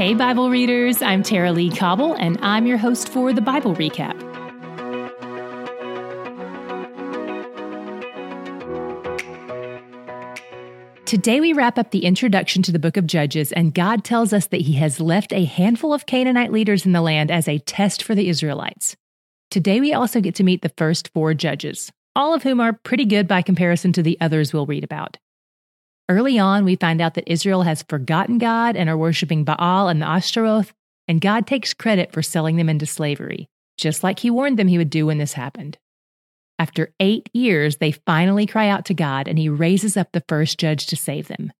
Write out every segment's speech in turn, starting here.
Hey, Bible readers, I'm Tara-Leigh Cobble, and I'm your host for the Bible Recap. Today, we wrap up the introduction to the book of Judges, and God tells us that He has left a handful of Canaanite leaders in the land as a test for the Israelites. Today, we also get to meet the first four judges, all of whom are pretty good by comparison to the others we'll read about. Early on, we find out that Israel has forgotten God and are worshiping Baal and the Ashtaroth, and God takes credit for selling them into slavery, just like He warned them He would do when this happened. After eight years, they finally cry out to God, and He raises up the first judge to save them.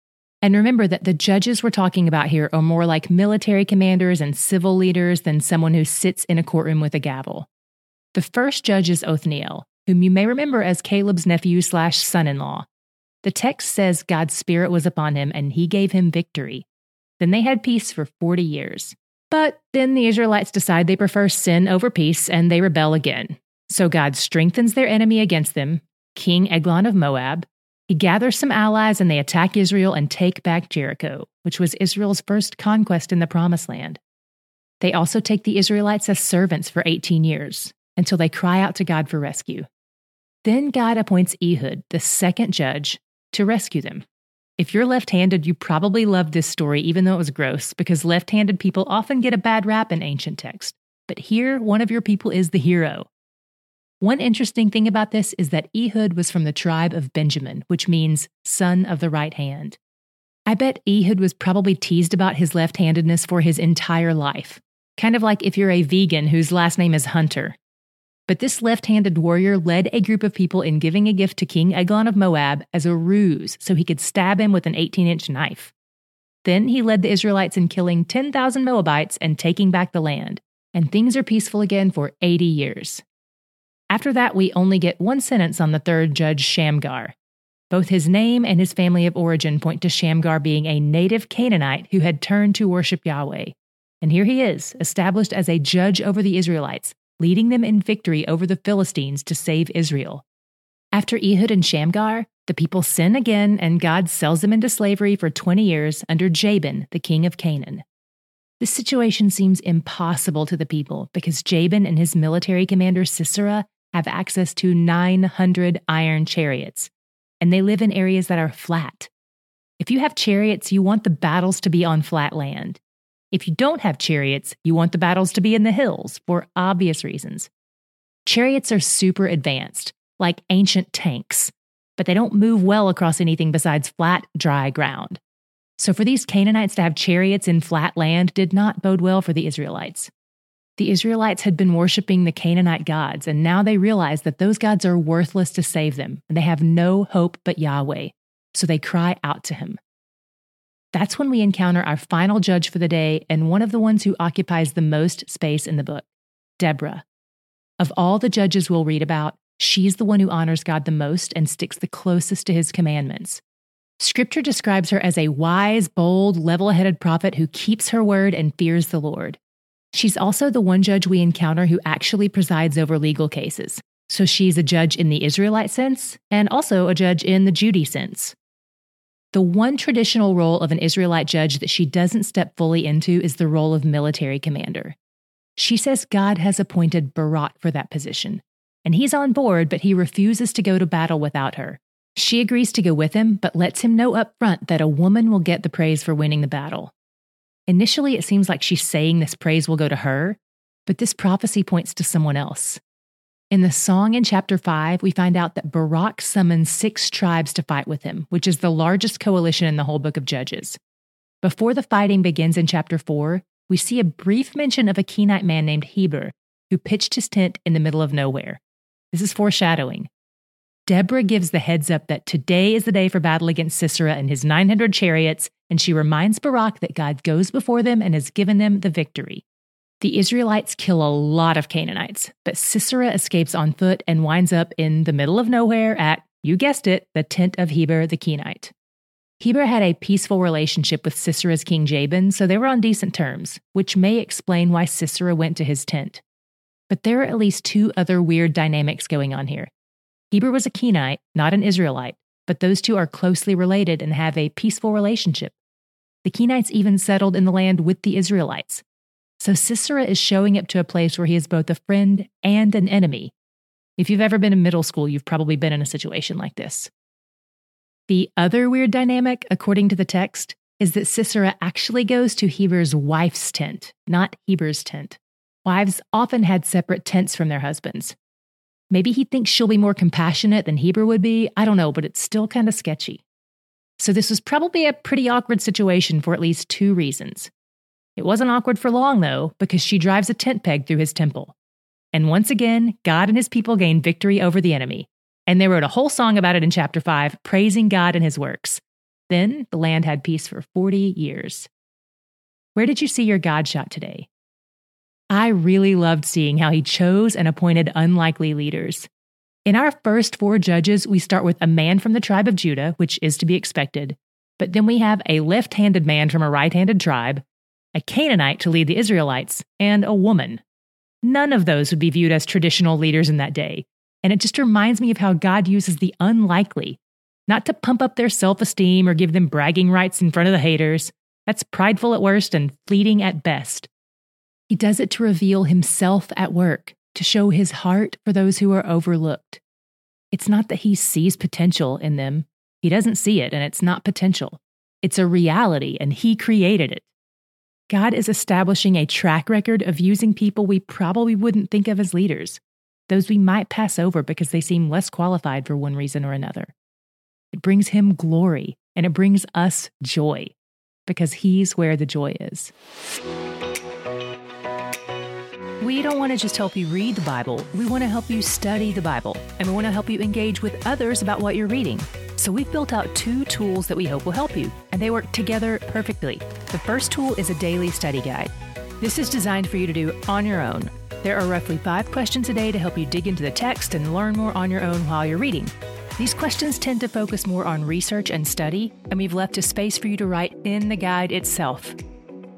And remember that the judges we're talking about here are more like military commanders and civil leaders than someone who sits in a courtroom with a gavel. The first judge is Othniel, whom you may remember as Caleb's nephew slash son in law. The text says God's Spirit was upon him and he gave him victory. Then they had peace for 40 years. But then the Israelites decide they prefer sin over peace and they rebel again. So God strengthens their enemy against them, King Eglon of Moab. He gathers some allies and they attack Israel and take back Jericho, which was Israel's first conquest in the Promised Land. They also take the Israelites as servants for 18 years until they cry out to God for rescue. Then God appoints Ehud, the second judge, to rescue them. If you're left handed, you probably loved this story, even though it was gross, because left handed people often get a bad rap in ancient text. But here, one of your people is the hero. One interesting thing about this is that Ehud was from the tribe of Benjamin, which means son of the right hand. I bet Ehud was probably teased about his left handedness for his entire life. Kind of like if you're a vegan whose last name is Hunter. But this left handed warrior led a group of people in giving a gift to King Eglon of Moab as a ruse so he could stab him with an 18 inch knife. Then he led the Israelites in killing 10,000 Moabites and taking back the land, and things are peaceful again for 80 years. After that, we only get one sentence on the third judge, Shamgar. Both his name and his family of origin point to Shamgar being a native Canaanite who had turned to worship Yahweh. And here he is, established as a judge over the Israelites, leading them in victory over the Philistines to save Israel. After Ehud and Shamgar, the people sin again, and God sells them into slavery for 20 years under Jabin, the king of Canaan. This situation seems impossible to the people because Jabin and his military commander Sisera have access to 900 iron chariots, and they live in areas that are flat. If you have chariots, you want the battles to be on flat land. If you don't have chariots, you want the battles to be in the hills for obvious reasons. Chariots are super advanced, like ancient tanks, but they don't move well across anything besides flat, dry ground. So, for these Canaanites to have chariots in flat land did not bode well for the Israelites. The Israelites had been worshiping the Canaanite gods, and now they realize that those gods are worthless to save them, and they have no hope but Yahweh. So they cry out to him. That's when we encounter our final judge for the day and one of the ones who occupies the most space in the book, Deborah. Of all the judges we'll read about, she's the one who honors God the most and sticks the closest to his commandments. Scripture describes her as a wise, bold, level headed prophet who keeps her word and fears the Lord. She's also the one judge we encounter who actually presides over legal cases. So she's a judge in the Israelite sense and also a judge in the Judy sense. The one traditional role of an Israelite judge that she doesn't step fully into is the role of military commander. She says God has appointed Barak for that position, and he's on board, but he refuses to go to battle without her. She agrees to go with him, but lets him know up front that a woman will get the praise for winning the battle. Initially, it seems like she's saying this praise will go to her, but this prophecy points to someone else. In the song in chapter 5, we find out that Barak summons six tribes to fight with him, which is the largest coalition in the whole book of Judges. Before the fighting begins in chapter 4, we see a brief mention of a Kenite man named Heber who pitched his tent in the middle of nowhere. This is foreshadowing. Deborah gives the heads up that today is the day for battle against Sisera and his 900 chariots, and she reminds Barak that God goes before them and has given them the victory. The Israelites kill a lot of Canaanites, but Sisera escapes on foot and winds up in the middle of nowhere at, you guessed it, the tent of Heber the Kenite. Heber had a peaceful relationship with Sisera's king Jabin, so they were on decent terms, which may explain why Sisera went to his tent. But there are at least two other weird dynamics going on here. Heber was a Kenite, not an Israelite, but those two are closely related and have a peaceful relationship. The Kenites even settled in the land with the Israelites. So Sisera is showing up to a place where he is both a friend and an enemy. If you've ever been in middle school, you've probably been in a situation like this. The other weird dynamic, according to the text, is that Sisera actually goes to Heber's wife's tent, not Heber's tent. Wives often had separate tents from their husbands. Maybe he thinks she'll be more compassionate than Heber would be. I don't know, but it's still kind of sketchy. So, this was probably a pretty awkward situation for at least two reasons. It wasn't awkward for long, though, because she drives a tent peg through his temple. And once again, God and his people gain victory over the enemy. And they wrote a whole song about it in chapter 5, praising God and his works. Then the land had peace for 40 years. Where did you see your God shot today? I really loved seeing how he chose and appointed unlikely leaders. In our first four judges, we start with a man from the tribe of Judah, which is to be expected, but then we have a left handed man from a right handed tribe, a Canaanite to lead the Israelites, and a woman. None of those would be viewed as traditional leaders in that day, and it just reminds me of how God uses the unlikely, not to pump up their self esteem or give them bragging rights in front of the haters. That's prideful at worst and fleeting at best. He does it to reveal himself at work, to show his heart for those who are overlooked. It's not that he sees potential in them, he doesn't see it, and it's not potential. It's a reality, and he created it. God is establishing a track record of using people we probably wouldn't think of as leaders, those we might pass over because they seem less qualified for one reason or another. It brings him glory, and it brings us joy because he's where the joy is. We don't want to just help you read the Bible, we want to help you study the Bible, and we want to help you engage with others about what you're reading. So we've built out two tools that we hope will help you, and they work together perfectly. The first tool is a daily study guide. This is designed for you to do on your own. There are roughly five questions a day to help you dig into the text and learn more on your own while you're reading. These questions tend to focus more on research and study, and we've left a space for you to write in the guide itself.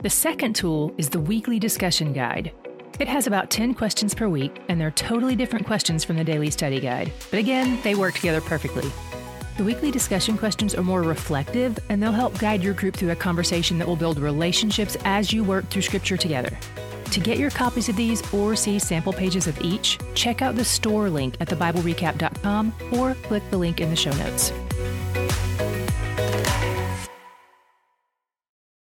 The second tool is the weekly discussion guide. It has about 10 questions per week, and they're totally different questions from the daily study guide. But again, they work together perfectly. The weekly discussion questions are more reflective, and they'll help guide your group through a conversation that will build relationships as you work through Scripture together. To get your copies of these or see sample pages of each, check out the store link at thebiblerecap.com or click the link in the show notes.